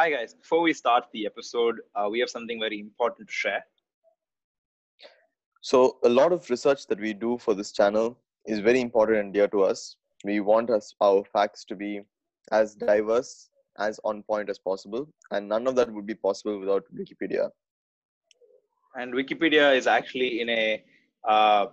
Hi, guys. Before we start the episode, uh, we have something very important to share. So, a lot of research that we do for this channel is very important and dear to us. We want us, our facts to be as diverse, as on point as possible, and none of that would be possible without Wikipedia. And Wikipedia is actually in a uh,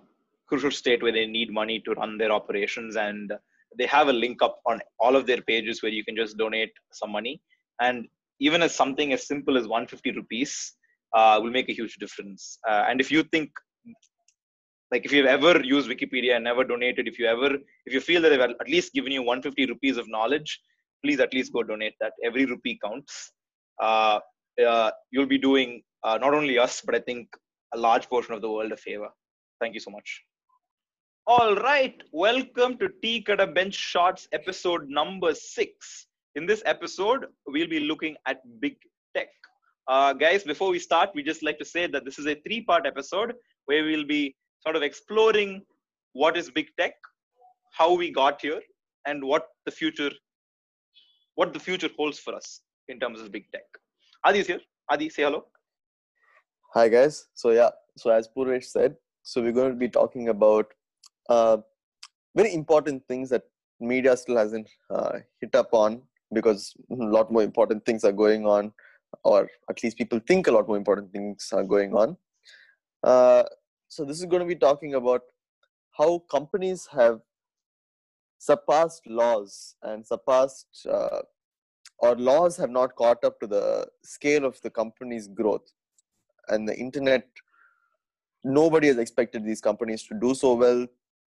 crucial state where they need money to run their operations, and they have a link up on all of their pages where you can just donate some money. And even as something as simple as 150 rupees uh, will make a huge difference. Uh, and if you think like if you've ever used wikipedia and never donated if you ever if you feel that they've at least given you 150 rupees of knowledge please at least go donate that. Every rupee counts. Uh, uh, you'll be doing uh, not only us but i think a large portion of the world a favor. Thank you so much. All right. Welcome to tea kadai bench shots episode number six in this episode we'll be looking at big tech uh, guys before we start we just like to say that this is a three part episode where we'll be sort of exploring what is big tech, how we got here, and what the future what the future holds for us in terms of big tech. Adi is here. Adi, say hello. Hi, guys. So, yeah, so as Purvesh said, so we're going to be talking about uh, very important things that media still hasn't uh, hit up on because a lot more important things are going on, or at least people think a lot more important things are going on. Uh, so this is going to be talking about how companies have surpassed laws and surpassed uh, or laws have not caught up to the scale of the company's growth and the internet nobody has expected these companies to do so well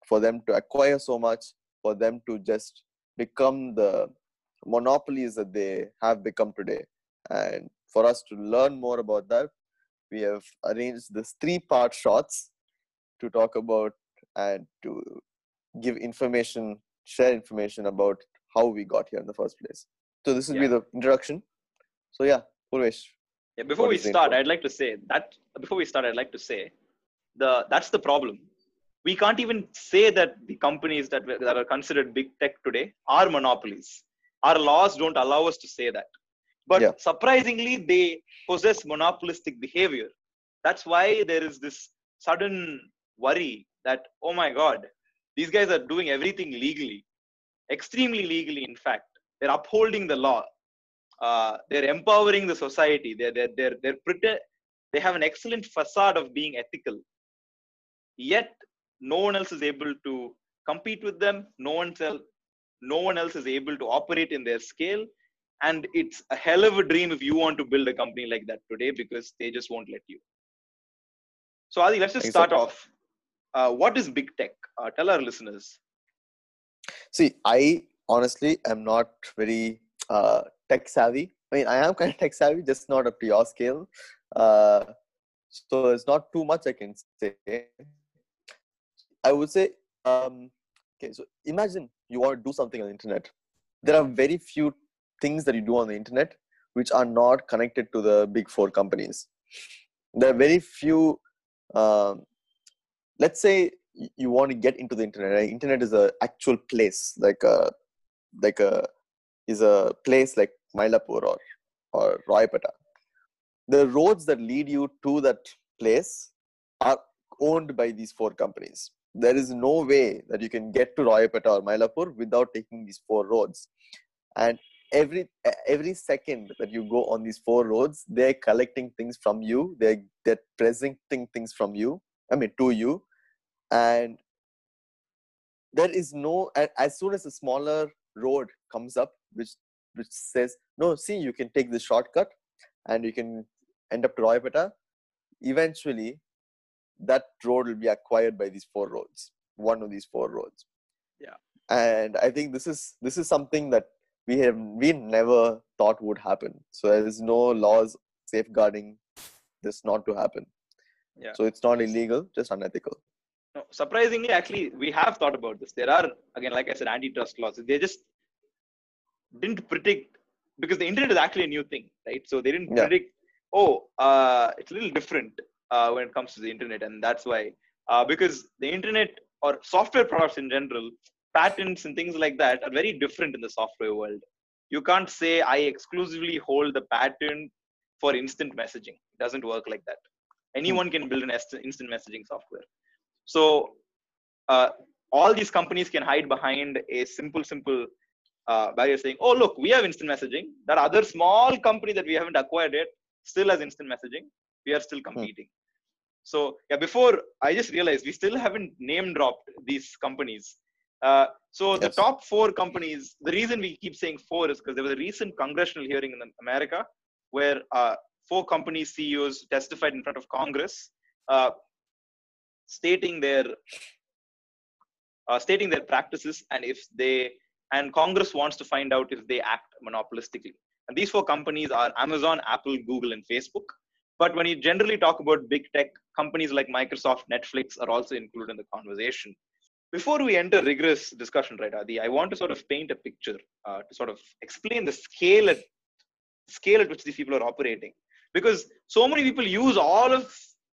for them to acquire so much for them to just become the monopolies that they have become today and for us to learn more about that we have arranged this three part shots to talk about and to give information, share information about how we got here in the first place. So this will Yeah. be the introduction. So yeah, Purvesh. Yeah, before we start. I'd like to say that before we start, I'd like to say the that's the problem. We can't even say that the companies that that are considered big tech today are monopolies. Our laws don't allow us to say that. But Yeah. surprisingly, they possess monopolistic behavior. That's why there is this sudden worry that oh my god, these guys are doing everything legally, extremely legally. In fact, they're upholding the law uh, they're empowering the society they're they're they're, they're pretend, they have an excellent facade of being ethical yet no one else is able to compete with them no one else no one else is able to operate in their scale and it's a hell of a dream if you want to build a company like that today because they just won't let you so adi let's just start off uh, what is big tech uh, tell our listeners See, I honestly am not very uh, tech savvy. I mean, I am kind of tech savvy, just not up to your scale. Uh, so it's not too much I can say. I would say, um, okay, so imagine you want to do something on the internet. There are very few things that you do on the internet which are not connected to the big four companies. There are very few. Um, let's say you want to get into the internet. Right? Internet is a actual place, like a like a is a place like Mylapore or or Royapettah. The roads that lead you to that place are owned by these four companies. There is no way that you can get to Royapettah or Mylapore without taking these four roads. And every every second that you go on these four roads, they're collecting things from you. They're they're presenting things from you. I mean to you, and there is no. As soon as a smaller road comes up, which which says no, see you can take this shortcut, and you can end up to Royapettah. Eventually, that road will be acquired by these four roads. One of these four roads. Yeah. And I think this is this is something that we have we never thought would happen. So there is no laws safeguarding this not to happen. Yeah. So it's not illegal, just unethical. No, surprisingly, actually, we have thought about this. There are, again, like I said, antitrust laws. They just didn't predict because the internet is actually a new thing, right? So they didn't Yeah. predict. Oh, uh, it's a little different uh, when it comes to the internet, and that's why uh, because the internet or software products in general, patents and things like that are very different in the software world. you can't say i exclusively hold the patent for instant messaging. It doesn't work like that. Anyone can build an instant messaging software. So uh, all these companies can hide behind a simple simple uh, barrier saying oh look we have instant messaging. That other small company that we haven't acquired yet still has instant messaging. We are still competing so yeah before i just realized we still haven't name dropped these companies uh, so yes. the top four companies, the reason we keep saying four is because there was a recent congressional hearing in America where uh, four company CEOs testified in front of Congress, uh, stating their uh, stating their practices and if they and Congress wants to find out if they act monopolistically. And these four companies are Amazon, Apple, Google, and Facebook. But when you generally talk about big tech, companies like Microsoft, Netflix are also included in the conversation before we enter rigorous discussion, right, Adi, I want to sort of paint a picture uh, to sort of explain the scale at scale at which these people are operating. Because so many people use all of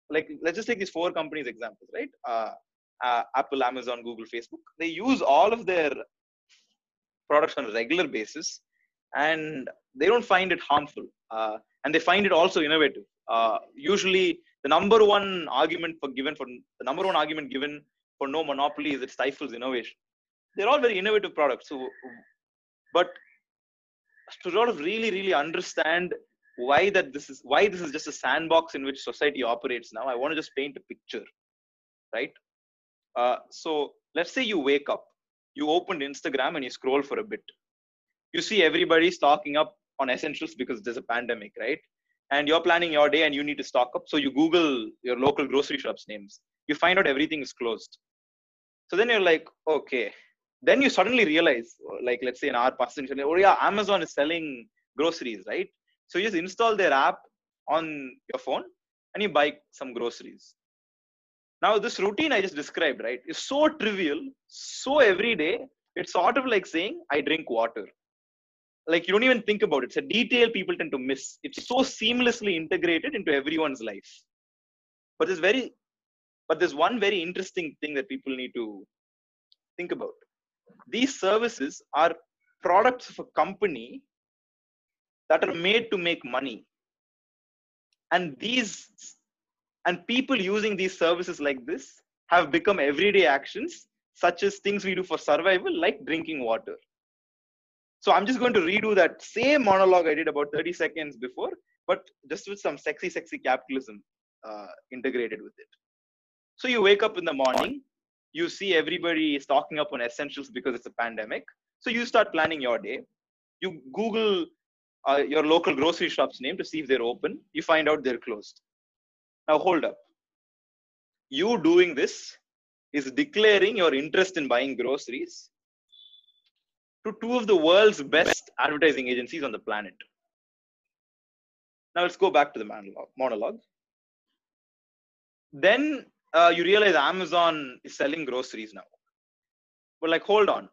like let's just take these four companies examples, right? Uh, uh, Apple, Amazon, Google, Facebook. They use all of their products on a regular basis, and they don't find it harmful, uh, and they find it also innovative. Uh, usually, the number one argument for given for the number one argument given for no monopoly is it stifles innovation. They're all very innovative products. So, but to sort of really, really understand why that this is why this is just a sandbox in which society operates now, I want to just paint a picture, right? Uh, so let's say you wake up, you opened Instagram and you scroll for a bit. You see everybody stocking up on essentials because there's a pandemic, right? And you're planning your day and you need to stock up. So you Google your local grocery shops names. You find out everything is closed. So then you're like, okay. Then you suddenly realize, like, let's say an hour passing, oh yeah, Amazon is selling groceries, right? So you just install their app on your phone and you buy some groceries. Now, this routine I just described, right, is so trivial, so everyday. It's sort of like saying, I drink water. Like you don't even think about it. It's a detail people tend to miss. It's so seamlessly integrated into everyone's life. But it's very but there's one very interesting thing that people need to think about. These services are products of a company that are made to make money. And these and people using these services like this have become everyday actions, such as things we do for survival, like drinking water. So I'm just going to redo that same monologue I did about 30 seconds before, but just with some sexy, sexy capitalism uh, integrated with it. So you wake up in the morning, you see everybody is stocking up on essentials because it's a pandemic. So you start planning your day. You Google uh, your local grocery shop's name to see if they're open. You find out they're closed. Now hold up. You doing this is declaring your interest in buying groceries to two of the world's best advertising agencies on the planet. Now let's go back to the monologue. Then uh, you realize Amazon is selling groceries now. But like, hold on.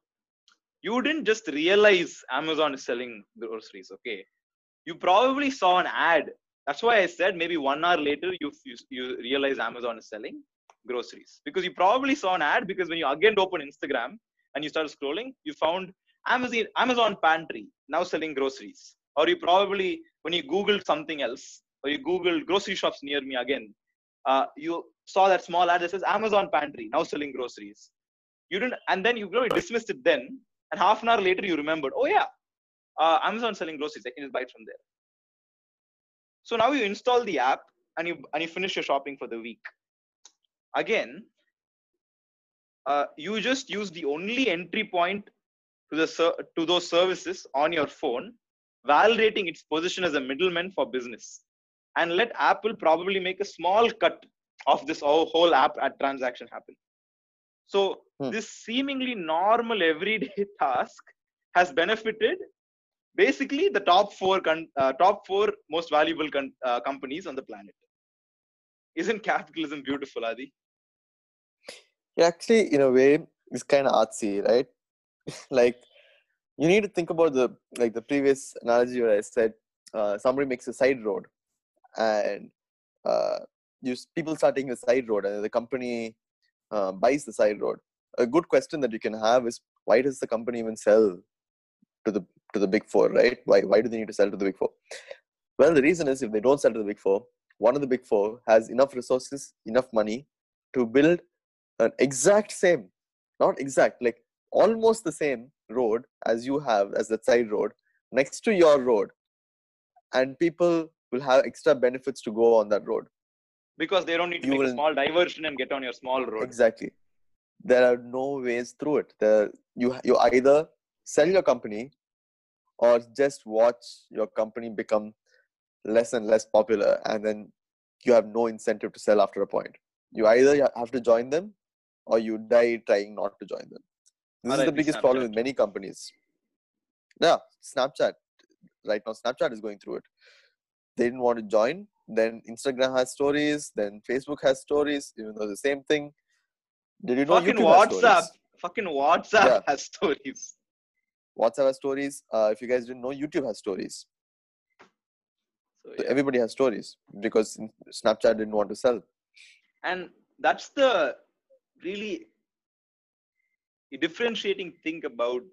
You didn't just realize Amazon is selling groceries, okay? You probably saw an ad. That's why I said maybe one hour later you, you, you realize Amazon is selling groceries. Because you probably saw an ad because when you again open Instagram and you start scrolling, you found Amazon, Amazon Pantry now selling groceries. Or you probably, when you Googled something else, or you Googled grocery shops near me again, uh, you saw that small ad that says Amazon Pantry now selling groceries. You didn't, and then you really dismissed it then, and half an hour later you remembered, oh yeah, uh, Amazon selling groceries. I can just buy it from there. So now you install the app and you and you finish your shopping for the week. Again, uh, you just use the only entry point to the to those services on your phone, validating its position as a middleman for business and let Apple probably make a small cut of this whole app at transaction happen. So hmm. this seemingly normal everyday task has benefited basically the top four con- uh, top four most valuable con- uh, companies on the planet. Isn't capitalism beautiful, Adi? Yeah, actually, in a way, it's kind of artsy, right? like you need to think about the like the previous analogy where I said uh, somebody makes a side road and uh, you people start taking the side road and the company uh, buys the side road a good question that you can have is why does the company even sell to the to the big four, right? Why why do they need to sell to the big four? Well, the reason is if they don't sell to the big four, one of the big four has enough resources, enough money to build an exact same, not exact, like almost the same road as you have as the side road next to your road, and people will have extra benefits to go on that road. Because they don't need to You make a small diversion and get on your small road. Exactly. There are no ways through it. There, you you either sell your company or just watch your company become less and less popular, and then you have no incentive to sell after a point. You either have to join them or you die trying not to join them. This is the biggest problem with many companies. Yeah, Snapchat. Right now, Snapchat is going through it. They didn't want to join. Then Instagram has stories. Then Facebook has stories, even though the same thing. Did you know Fucking YouTube WhatsApp. Fucking WhatsApp Yeah. has stories. WhatsApp has stories. Uh, if you guys didn't know, YouTube has stories. So, So everybody has stories because Snapchat didn't want to sell. and that's the really differentiating thing about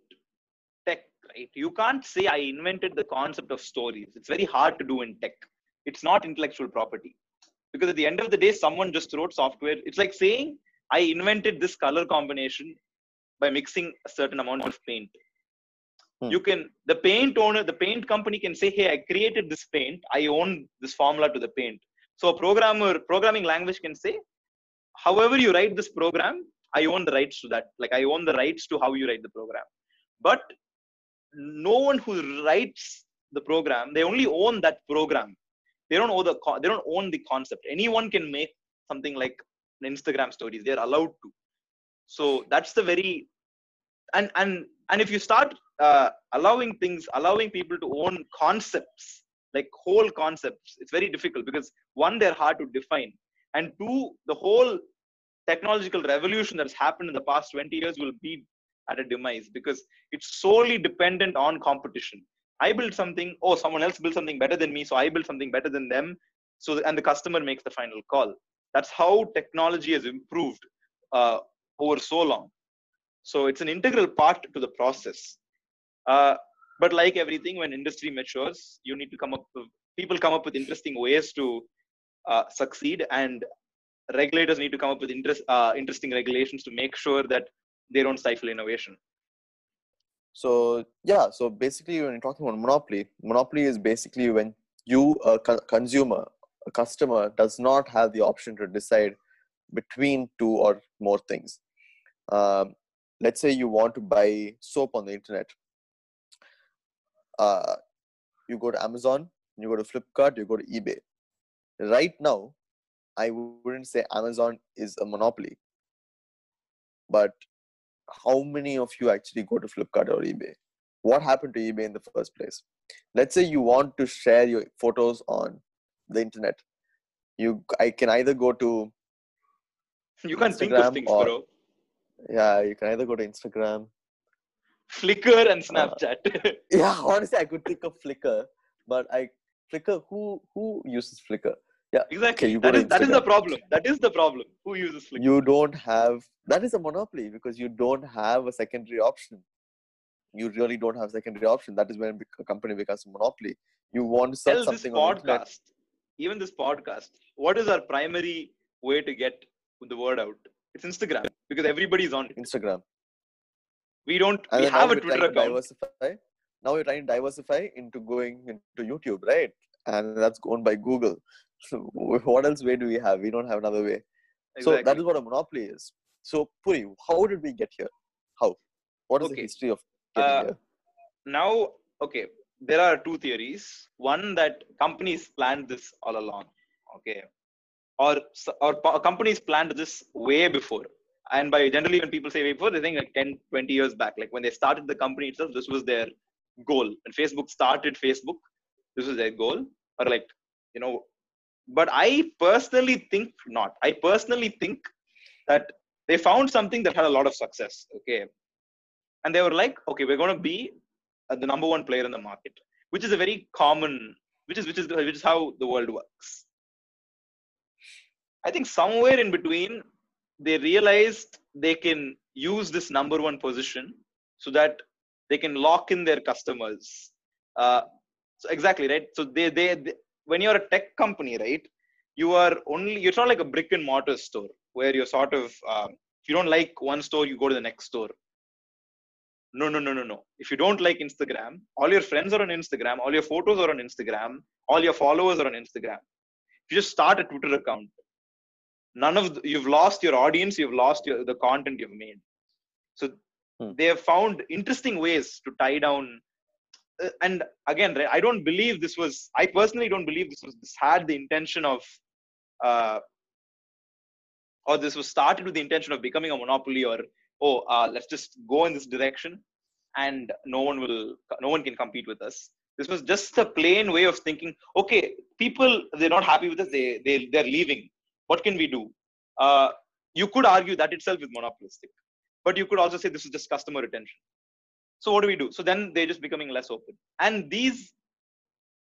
tech right? You can't say i invented the concept of stories. It's very hard to do in tech. It's not intellectual property. Because at the end of the day someone just wrote software. It's like saying i invented this color combination by mixing a certain amount of paint. Hmm. you can the paint owner the paint company can say hey i created this paint. I own this formula to the paint. So a programmer programming language can say however you write this program i own the rights to that. Like i own the rights to how you write the program. But no one who writes the program they only own that program. They don't own the they don't own the concept. Anyone can make something like an instagram stories. They're allowed to. So that's the very and and and if you start uh, allowing things allowing people to own concepts like whole concepts it's very difficult because one they're hard to define. And two the whole technological revolution that's happened in the past 20 years will be at a demise because it's solely dependent on competition. I build something oh someone else built something better than me so i build something better than them so and the customer makes the final call. That's how technology has improved uh, over so long. So it's an integral part to the process. Uh, but like everything when industry matures you need to come up with people come up with interesting ways to uh, succeed and regulators need to come up with interest, uh, interesting regulations to make sure that they don't stifle innovation So yeah, so basically when you're talking about monopoly, monopoly is basically when you, a co- consumer, a customer, does not have the option to decide between two or more things. Um, let's say you want to buy soap on the internet. Uh, you go to Amazon, you go to Flipkart, you go to eBay. Right now, I wouldn't say Amazon is a monopoly, but how many of you actually go to Flipkart or eBay? What happened to eBay in the first place? Let's say you want to share your photos on the internet. You, I can either go to you can't think of things or- bro yeah, you can either go to Instagram. flickr Uh, and snapchat Yeah, honestly, I could think of Flickr, but I Flickr. Who who uses Flickr? Exactly you go that is that is the problem that is the problem who uses flickr You don't have that is a monopoly because you don't have a secondary option. You really don't have secondary option. That is when a company becomes a monopoly. You want to sell tell this something on podcast even this podcast what is our primary way to get the word out it's instagram because everybody's on it Instagram. we don't And we have a twitter account diversify. Now we're trying to diversify into going into YouTube, right? And that's owned by Google. So what else way do we have? We don't have another way. So that is what a monopoly is. So Puri, how did we get here? How? What is the history of getting Uh, here? now okay there are two theories one that companies planned this all along okay or or companies planned this way before and by generally when people say way before they think like 10 20 years back like when they started the company itself this was their goal when facebook started facebook this was their goal or like you know but i personally think not. I personally think that they found something that had a lot of success okay? And they were like okay we're going to be uh, the number one player in the market which is a very common which is which is which is how the world works. I think somewhere in between they realized they can use this number one position so that they can lock in their customers. Uh, so exactly right? So they, they they when you're a tech company right you are only it's not like a brick and mortar store where you're sort of um, if you don't like one store you go to the next store. No no no no no. If you don't like instagram all your friends are on instagram all your photos are on instagram all your followers are on instagram. If you just start a twitter account none of the, you've lost your audience you've lost your, the content you've made. So Hmm. they have found interesting ways to tie down and again i don't believe this was i personally don't believe this was this had the intention of uh, or this was started with the intention of becoming a monopoly or oh uh, let's just go in this direction and no one will no one can compete with us. This was just a plain way of thinking okay people they're not happy with us they, they they're leaving. What can we do? Uh, you could argue that itself is monopolistic but you could also say this is just customer retention so what do we do? So then they're just becoming less open. And these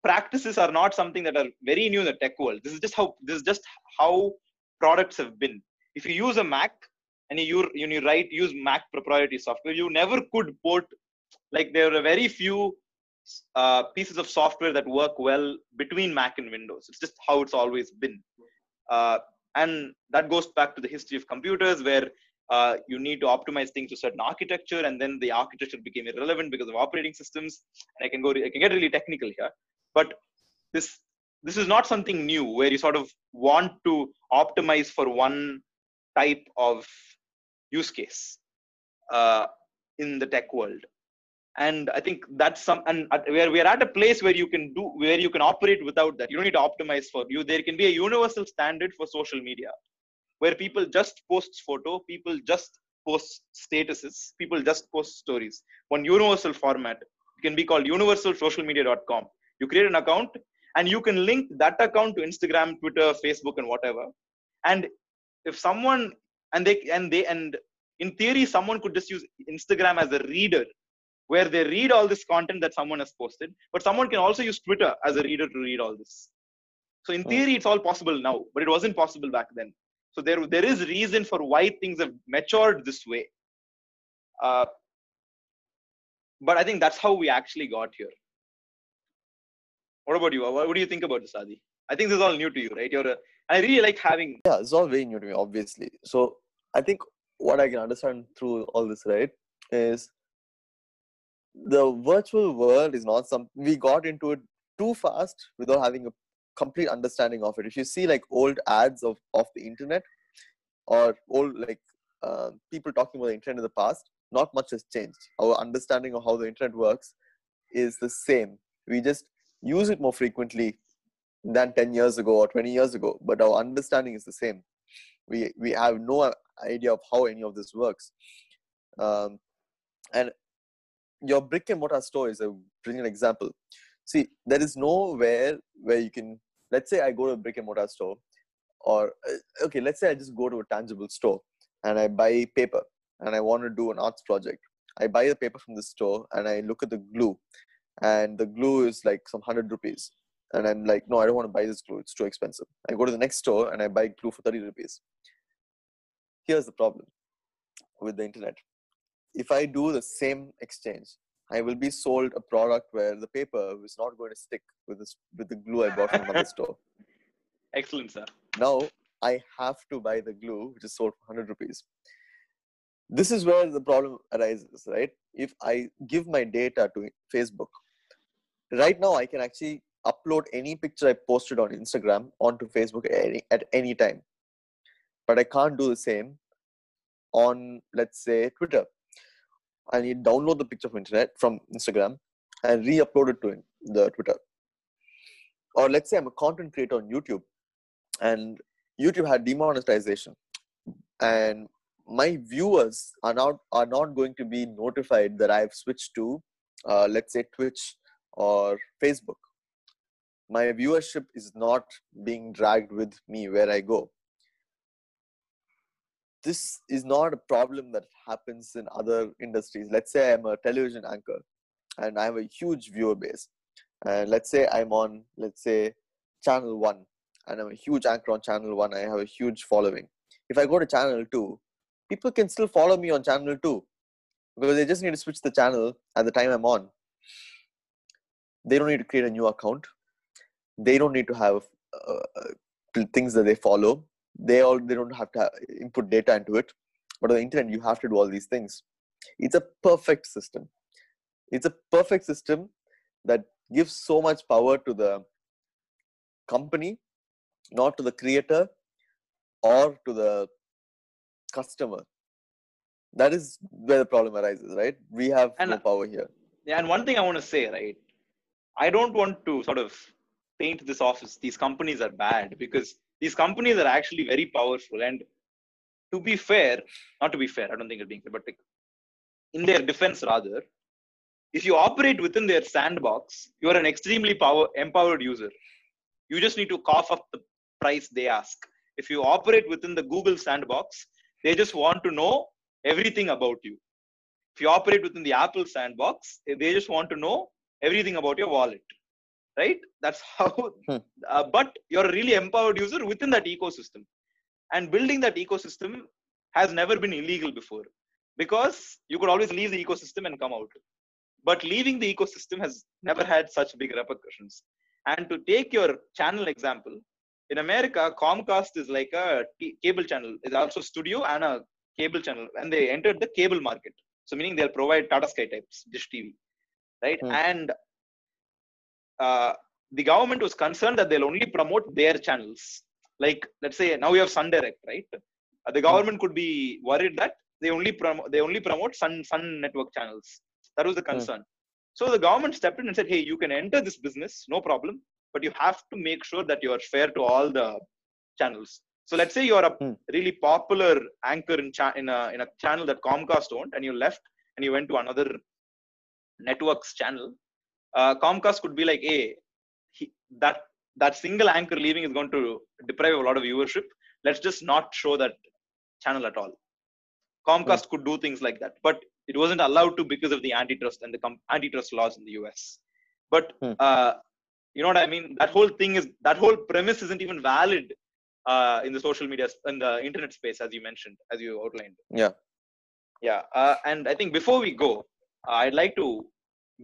practices are not something that are very new in the tech world. This is just how this is just how products have been. If you use a mac and you you, write use mac proprietary software you never could port like there are very few uh, pieces of software that work well between mac and windows. It's just how it's always been. Uh, and that goes back to the history of computers where uh, you need to optimize things to certain architecture and then the architecture became irrelevant because of operating systems. And i can go i can get really technical here. But this this is not something new where you sort of want to optimize for one type of use case uh, in the tech world. And i think that's some and where we are at a place where you can do where you can operate without that. You don't need to optimize for you there can be a universal standard for social media where people just post photo people just post statuses people just post stories. One universal format it can be called universalsocialmedia.com you create an account and you can link that account to instagram twitter facebook and whatever. And if someone and they and they and in theory someone could just use instagram as a reader where they read all this content that someone has posted but someone can also use twitter as a reader to read all this. So in theory oh. it's all possible now but it wasn't possible back then so there there is reason for why things have matured this way. Uh, but i think that's how we actually got here. What about you? What, what do you think about this adi? I think this is all new to you right? You're a, i really like having yeah it's all very new to me obviously. So i think what i can understand through all this right is the virtual world is not something we got into it too fast without having a complete understanding of it. If you see like old ads of of the internet or old like uh, people talking about the internet in the past not much has changed. Our understanding of how the internet works is the same. We just use it more frequently than 10 years ago or 20 years ago but our understanding is the same. We we have no idea of how any of this works. Um, and your brick and mortar store is a brilliant example. See there is nowhere where you can let's say i go to a brick and mortar store or uh, okay let's say i just go to a tangible store and i buy paper and i want to do an arts project. I buy the paper from the store and i look at the glue and the glue is like some 100 rupees and i'm like no i don't want to buy this glue. It's too expensive. I go to the next store and i buy glue for 30 rupees. Here's the problem with the internet. If i do the same exchange i will be sold a product where the paper is not going to stick with this with the glue i bought from another store. Excellent sir. Now i have to buy the glue which is sold for 100 rupees. This is where the problem arises right? If i give my data to facebook right now i can actually upload any picture i posted on instagram onto facebook at any, at any time. But i can't do the same on let's say twitter i need download the picture from internet from instagram and re-upload it to in- the twitter. Or let's say i'm a content creator on youtube and youtube had demonetization and my viewers are not are not going to be notified that i've switched to uh, let's say twitch or facebook. My viewership is not being dragged with me where i go this is not a problem that happens in other industries let's say i'm a television anchor and i have a huge viewer base and let's say i'm on let's say channel 1 and i'm a huge anchor on channel 1 i have a huge following if i go to channel 2 people can still follow me on channel 2 because they just need to switch the channel at the time I'm on. They don't need to create a new account. They don't need to have uh, things that they follow. They all they don't have to have, input data into it. But on the internet, you have to do all these things. It's a perfect system. It's a perfect system that gives so much power to the company, not to the creator or to the customer. That is where the problem arises, right? We have And- no power here. Yeah, and one thing I want to say, right? I don't want to sort of paint this office these companies are bad because these companies are actually very powerful. And to be fair, not to be fair, I don't think it's being fair, but in their defense, rather, if you operate within their sandbox, you are an extremely power empowered user. You just need to cough up the price they ask. If you operate within the Google sandbox, they just want to know everything about you. If you operate within the Apple sandbox, they just want to know everything about your wallet. Right? That's how. Hmm. Uh, but you're a really empowered user within that ecosystem. And building that ecosystem has never been illegal before because you could always leave the ecosystem and come out. But leaving the ecosystem has never had such big repercussions. And to take your channel example, in America, Comcast is like a t- cable channel. is also studio and a cable channel, and they entered the cable market. So meaning they'll provide Tata Sky types, Dish TV, right? Hmm. And uh, the government was concerned that they'll only promote their channels. Like let's say now we have Sun Direct, right? Uh, the government could be worried that they only promote they only promote Sun Sun Network channels. That was the concern. So the government stepped in and said, "Hey, you can enter this business, no problem, but you have to make sure that you are fair to all the channels." So let's say you are a Hmm. really popular anchor in, cha- in a in a channel that Comcast owned, and you left and you went to another network's channel. Uh, Comcast could be like, "Hey, he, that that single anchor leaving is going to deprive a lot of viewership. Let's just not show that channel at all." Comcast could do things like that, but it wasn't allowed to because of the antitrust and the com- antitrust laws in the US. But Hmm. uh, you know what I mean? That whole thing is that whole premise isn't even valid uh, in the social media in the internet space, as you mentioned, as you outlined. Yeah. Yeah, uh, and I think before we go, uh, I'd like to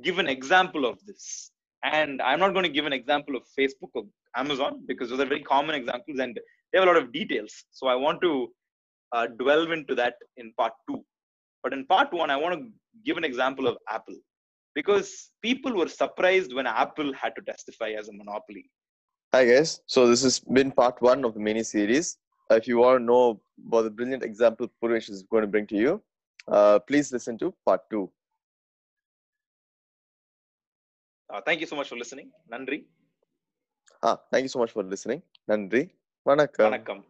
give an example of this. And I'm not going to give an example of Facebook or Amazon because those are very common examples and they have a lot of details. So I want to uh, delve into that in part two. But in part one, I want to give an example of Apple because people were surprised when Apple had to testify as a monopoly. Hi guys. So this has been part one of the mini series. Uh, if you want to know about the brilliant example Purvesh is going to bring to you, uh, please listen to part two. Uh, thank you so much for listening. Nandri. Ah, thank you so much for listening. Nandri. Vanakkam. Vanakkam.